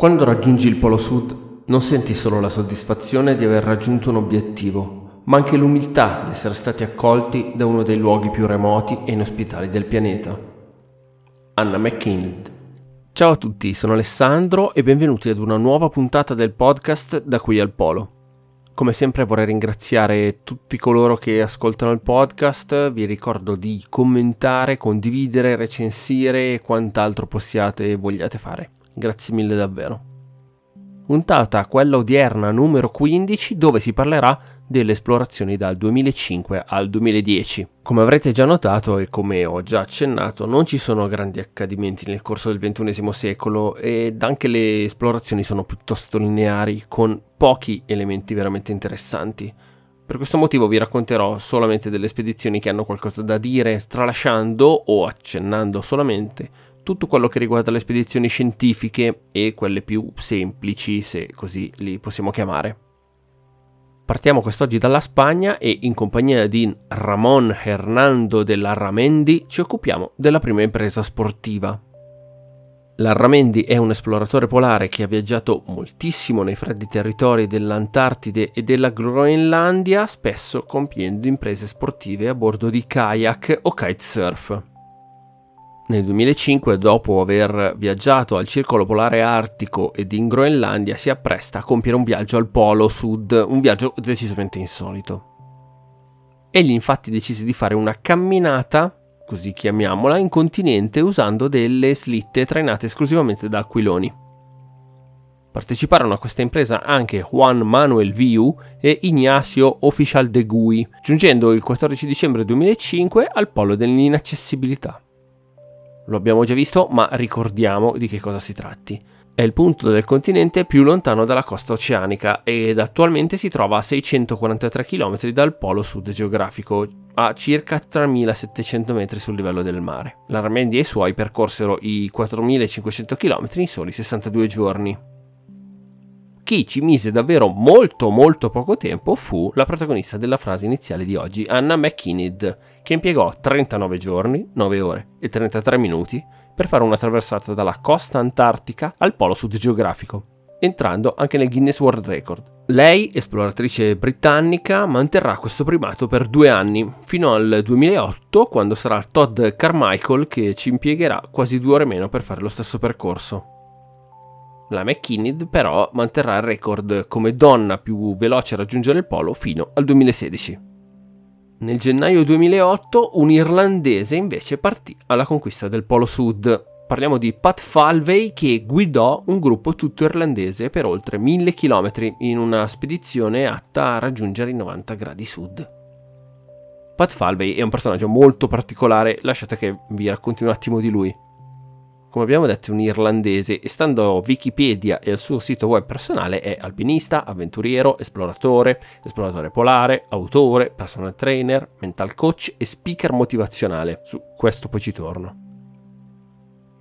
Quando raggiungi il Polo Sud non senti solo la soddisfazione di aver raggiunto un obiettivo, ma anche l'umiltà di essere stati accolti da uno dei luoghi più remoti e inospitali del pianeta. Anna McKinney. Ciao a tutti, sono Alessandro e benvenuti ad una nuova puntata del podcast Da qui al Polo. Come sempre vorrei ringraziare tutti coloro che ascoltano il podcast, vi ricordo di commentare, condividere, recensire e quant'altro possiate e vogliate fare. Grazie mille davvero. Puntata quella odierna numero 15 dove si parlerà delle esplorazioni dal 2005 al 2010. Come avrete già notato e come ho già accennato, non ci sono grandi accadimenti nel corso del XXI secolo ed anche le esplorazioni sono piuttosto lineari, con pochi elementi veramente interessanti. Per questo motivo vi racconterò solamente delle spedizioni che hanno qualcosa da dire, tralasciando o accennando solamente tutto quello che riguarda le spedizioni scientifiche e quelle più semplici, se così li possiamo chiamare. Partiamo quest'oggi dalla Spagna e in compagnia di Ramón Hernando de Larramendi ci occupiamo della prima impresa sportiva. Larramendi è un esploratore polare che ha viaggiato moltissimo nei freddi territori dell'Antartide e della Groenlandia, spesso compiendo imprese sportive a bordo di kayak o kitesurf. Nel 2005, dopo aver viaggiato al circolo polare artico ed in Groenlandia, si appresta a compiere un viaggio al polo sud, un viaggio decisamente insolito. Egli infatti decise di fare una camminata, così chiamiamola, in continente usando delle slitte trainate esclusivamente da aquiloni. Parteciparono a questa impresa anche Juan Manuel Viu e Ignacio Official de Gui, giungendo il 14 dicembre 2005 al polo dell'inaccessibilità. Lo abbiamo già visto, ma ricordiamo di che cosa si tratti. È il punto del continente più lontano dalla costa oceanica ed attualmente si trova a 643 km dal polo sud geografico, a circa 3700 metri sul livello del mare. L'Armendi e i suoi percorsero i 4500 km in soli 62 giorni. Chi ci mise davvero molto molto poco tempo fu la protagonista della frase iniziale di oggi, Anna McKinney, che impiegò 39 giorni, 9 ore e 33 minuti per fare una traversata dalla costa antartica al polo sud geografico, entrando anche nel Guinness World Record. Lei, esploratrice britannica, manterrà questo primato per due anni, fino al 2008, quando sarà Todd Carmichael che ci impiegherà quasi due ore meno per fare lo stesso percorso. La McKinney però manterrà il record come donna più veloce a raggiungere il polo fino al 2016. Nel gennaio 2008 un irlandese invece partì alla conquista del polo sud. Parliamo di Pat Falvey che guidò un gruppo tutto irlandese per oltre 1000 km in una spedizione atta a raggiungere i 90 gradi sud. Pat Falvey è un personaggio molto particolare, lasciate che vi racconti un attimo di lui come abbiamo detto, è un irlandese e stando a Wikipedia e al suo sito web personale è alpinista, avventuriero, esploratore, esploratore polare, autore, personal trainer, mental coach e speaker motivazionale. Su questo poi ci torno.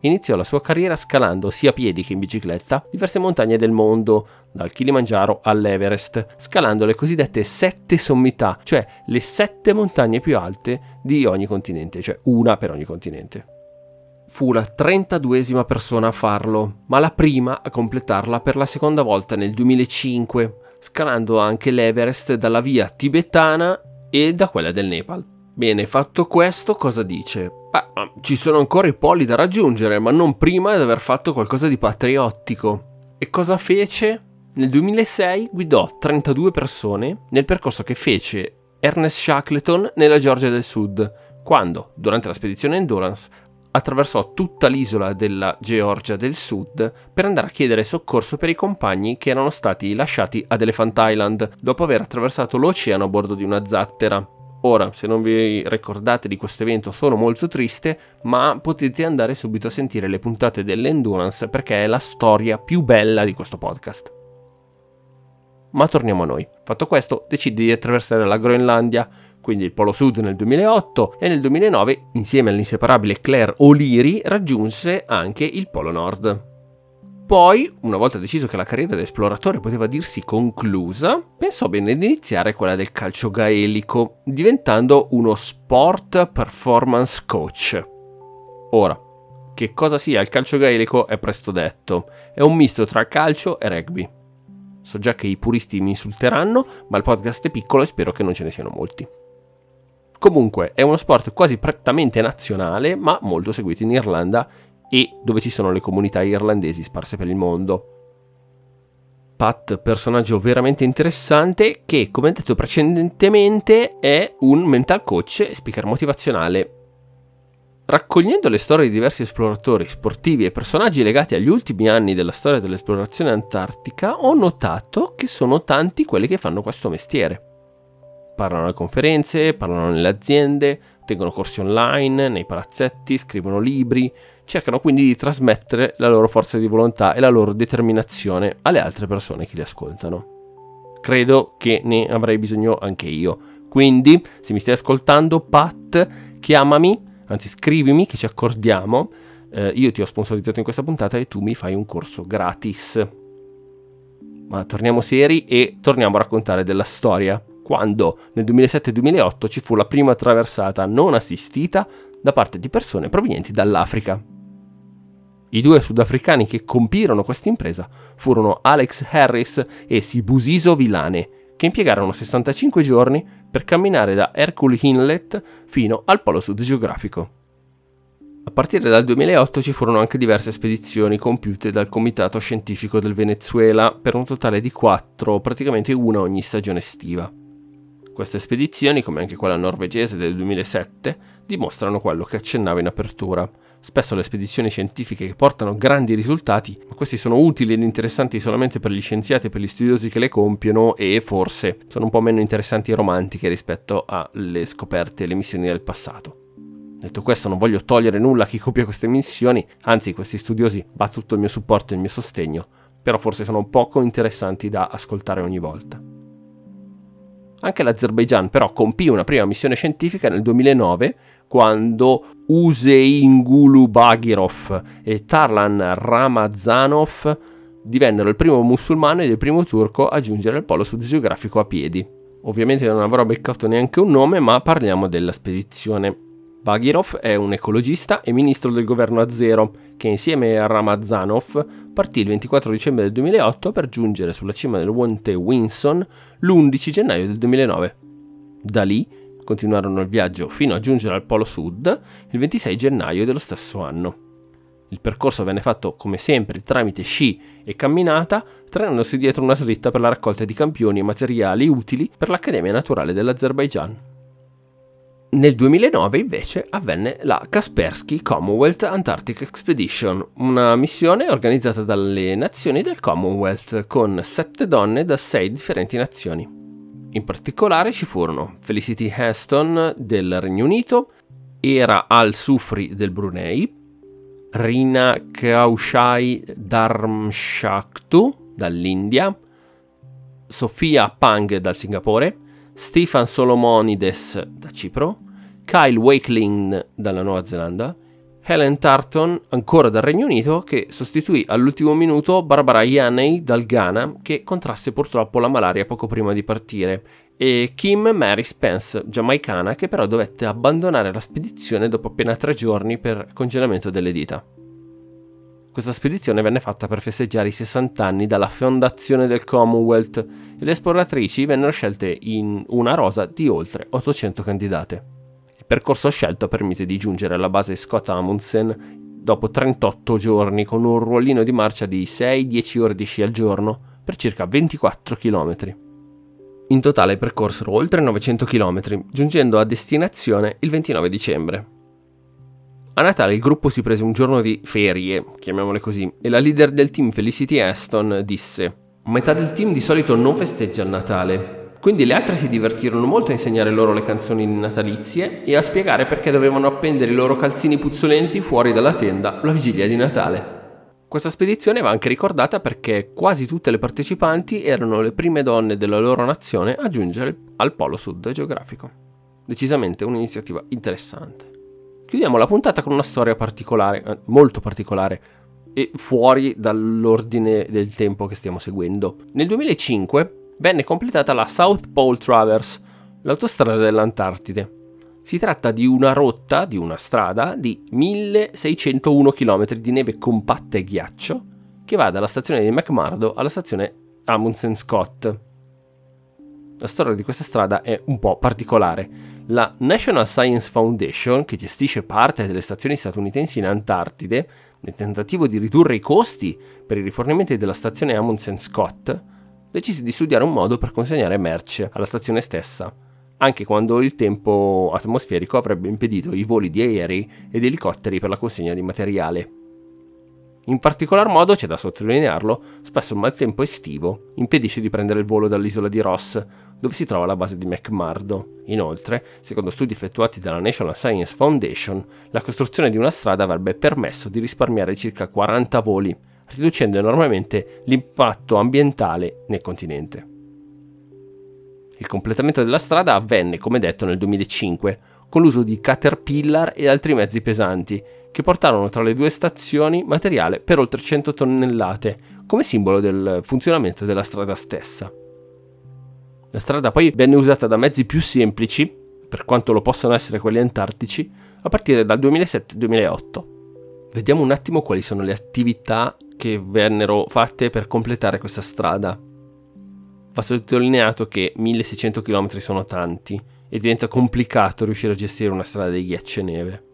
Iniziò la sua carriera scalando sia a piedi che in bicicletta diverse montagne del mondo, dal Kilimangiaro all'Everest, scalando le cosiddette sette sommità, cioè le sette montagne più alte di ogni continente, cioè una per ogni continente fu la 32esima persona a farlo, ma la prima a completarla per la seconda volta nel 2005, scalando anche l'Everest dalla via tibetana e da quella del Nepal. Bene, fatto questo, cosa dice? Ah, ci sono ancora i poli da raggiungere, ma non prima di aver fatto qualcosa di patriottico. E cosa fece? Nel 2006 guidò 32 persone nel percorso che fece Ernest Shackleton nella Georgia del Sud, quando, durante la spedizione Endurance, attraversò tutta l'isola della Georgia del Sud per andare a chiedere soccorso per i compagni che erano stati lasciati ad Elephant Island dopo aver attraversato l'oceano a bordo di una zattera. Ora, se non vi ricordate di questo evento, sono molto triste, ma potete andare subito a sentire le puntate dell'Endurance perché è la storia più bella di questo podcast. Ma torniamo a noi. Fatto questo, decide di attraversare la Groenlandia quindi il Polo Sud nel 2008 e nel 2009, insieme all'inseparabile Claire O'Leary, raggiunse anche il Polo Nord. Poi, una volta deciso che la carriera da esploratore poteva dirsi conclusa, pensò bene di iniziare quella del calcio gaelico, diventando uno sport performance coach. Ora, Che cosa sia il calcio gaelico è presto detto. È un misto tra calcio e rugby. So già che i puristi mi insulteranno, ma il podcast è piccolo e spero che non ce ne siano molti. Comunque, è uno sport quasi prettamente nazionale, ma molto seguito in Irlanda e dove ci sono le comunità irlandesi sparse per il mondo. Pat, personaggio veramente interessante che, come detto precedentemente, è un mental coach e speaker motivazionale. Raccogliendo le storie di diversi esploratori sportivi e personaggi legati agli ultimi anni della storia dell'esplorazione antartica, ho notato che sono tanti quelli che fanno questo mestiere. Parlano alle conferenze, parlano nelle aziende, tengono corsi online, nei palazzetti, scrivono libri, cercano quindi di trasmettere la loro forza di volontà e la loro determinazione alle altre persone che li ascoltano. Credo che ne avrei bisogno anche io. Quindi, se mi stai ascoltando, Pat, chiamami, anzi scrivimi che ci accordiamo. Eh, io ti ho sponsorizzato in questa puntata e tu mi fai un corso gratis. Ma torniamo seri e torniamo a raccontare della storia. Quando nel 2007-2008 ci fu la prima traversata non assistita da parte di persone provenienti dall'Africa. I due sudafricani che compirono questa impresa furono Alex Harris e Sibusiso Vilane, che impiegarono 65 giorni per camminare da Hercule Inlet fino al polo sud geografico. A partire dal 2008 ci furono anche diverse spedizioni compiute dal Comitato Scientifico del Venezuela per un totale di 4, praticamente una ogni stagione estiva. Queste spedizioni, come anche quella norvegese del 2007, dimostrano quello che accennavo in apertura, Spesso le spedizioni scientifiche che portano grandi risultati, ma questi sono utili ed interessanti solamente per gli scienziati e per gli studiosi che le compiono e forse sono un po' meno interessanti e romantiche rispetto alle scoperte e le missioni del passato. Detto questo non voglio togliere nulla a chi copia queste missioni, anzi questi studiosi va tutto il mio supporto e il mio sostegno, però forse sono poco interessanti da ascoltare ogni volta. Anche l'Azerbaijan però compì una prima missione scientifica nel 2009 quando Useingulu Bagirov e Tarlan Ramazanov divennero il primo musulmano ed il primo turco a giungere al polo sud geografico a piedi. Ovviamente non avrò beccato neanche un nome, ma parliamo della spedizione. Bagirov è un ecologista e ministro del governo azero che insieme a Ramazanov partì il 24 dicembre del 2008 per giungere sulla cima del monte Winson l'11 gennaio del 2009. Da lì continuarono il viaggio fino a giungere al Polo Sud il 26 gennaio dello stesso anno. Il percorso venne fatto come sempre tramite sci e camminata, tenendosi dietro una slitta per la raccolta di campioni e materiali utili per l'Accademia Naturale dell'Azerbaijan. Nel 2009 invece avvenne la Kaspersky Commonwealth Antarctic Expedition, una missione organizzata dalle nazioni del Commonwealth con sette donne da sei differenti nazioni. In particolare ci furono Felicity Heston del Regno Unito, Era Al-Sufri del Brunei, Rina Kaushai Dharmshaktu dall'India, Sofia Pang dal Singapore, Stefan Solomonides da Cipro, Kyle Wakeling dalla Nuova Zelanda, Helen Tarton ancora dal Regno Unito che sostituì all'ultimo minuto Barbara Yaney dal Ghana che contrasse purtroppo la malaria poco prima di partire e Kim Mary Spence, giamaicana, che però dovette abbandonare la spedizione dopo appena tre giorni per congelamento delle dita. Questa spedizione venne fatta per festeggiare i 60 anni dalla fondazione del Commonwealth e le esploratrici vennero scelte in una rosa di oltre 800 candidate percorso scelto permise di giungere alla base Scott Amundsen dopo 38 giorni con un ruolino di marcia di 6-10 ore di sci al giorno per circa 24 km. In totale percorsero oltre 900 km, giungendo a destinazione il 29 dicembre. A Natale il gruppo si prese un giorno di ferie, chiamiamole così, e la leader del team Felicity Aston disse Metà del team di solito non festeggia il Natale, quindi le altre si divertirono molto a insegnare loro le canzoni natalizie e a spiegare perché dovevano appendere i loro calzini puzzolenti fuori dalla tenda la vigilia di Natale. Questa spedizione va anche ricordata perché quasi tutte le partecipanti erano le prime donne della loro nazione a giungere al polo sud geografico. Decisamente un'iniziativa interessante. Chiudiamo la puntata con una storia particolare, eh, molto particolare, e fuori dall'ordine del tempo che stiamo seguendo. Nel 2005 venne completata la South Pole Traverse, l'autostrada dell'Antartide. Si tratta di una rotta, di una strada di 1601 km di neve compatta e ghiaccio che va dalla stazione di McMurdo alla stazione Amundsen Scott. La storia di questa strada è un po' particolare. La National Science Foundation, che gestisce parte delle stazioni statunitensi in Antartide, nel tentativo di ridurre i costi per i rifornimenti della stazione Amundsen Scott, decise di studiare un modo per consegnare merce alla stazione stessa, anche quando il tempo atmosferico avrebbe impedito i voli di aerei ed elicotteri per la consegna di materiale. In particolar modo, c'è da sottolinearlo, spesso il maltempo estivo impedisce di prendere il volo dall'isola di Ross, dove si trova la base di McMurdo. Inoltre, secondo studi effettuati dalla National Science Foundation, la costruzione di una strada avrebbe permesso di risparmiare circa 40 voli, riducendo enormemente l'impatto ambientale nel continente. Il completamento della strada avvenne, come detto, nel 2005, con l'uso di Caterpillar e altri mezzi pesanti, che portarono tra le due stazioni materiale per oltre 100 tonnellate, come simbolo del funzionamento della strada stessa. La strada poi venne usata da mezzi più semplici, per quanto lo possano essere quelli antartici, a partire dal 2007-2008. Vediamo un attimo quali sono le attività che vennero fatte per completare questa strada. Va sottolineato che 1600 km sono tanti e diventa complicato riuscire a gestire una strada di ghiaccio e neve.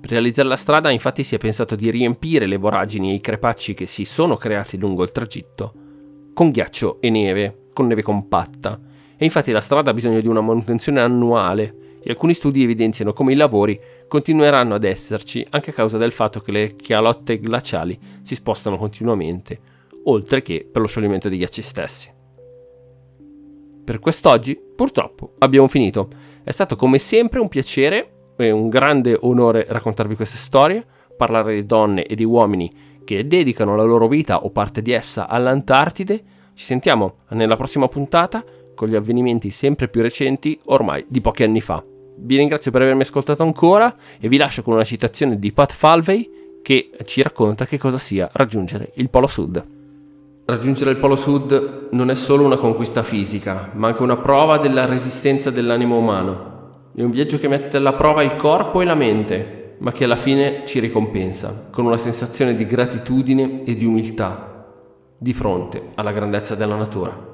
Per realizzare la strada infatti si è pensato di riempire le voragini e i crepacci che si sono creati lungo il tragitto con ghiaccio e neve, con neve compatta. E infatti la strada ha bisogno di una manutenzione annuale e alcuni studi evidenziano come i lavori continueranno ad esserci anche a causa del fatto che le calotte glaciali si spostano continuamente, oltre che per lo scioglimento dei ghiacci stessi. Per quest'oggi, purtroppo, abbiamo finito. È stato come sempre un piacere è un grande onore raccontarvi queste storie, parlare di donne e di uomini che dedicano la loro vita o parte di essa all'Antartide. Ci sentiamo nella prossima puntata con gli avvenimenti sempre più recenti, ormai di pochi anni fa. Vi ringrazio per avermi ascoltato ancora e vi lascio con una citazione di Pat Falvey che ci racconta che cosa sia raggiungere il Polo Sud. Raggiungere il Polo Sud non è solo una conquista fisica, ma anche una prova della resistenza dell'animo umano è un viaggio che mette alla prova il corpo e la mente, ma che alla fine ci ricompensa, con una sensazione di gratitudine e di umiltà di fronte alla grandezza della natura.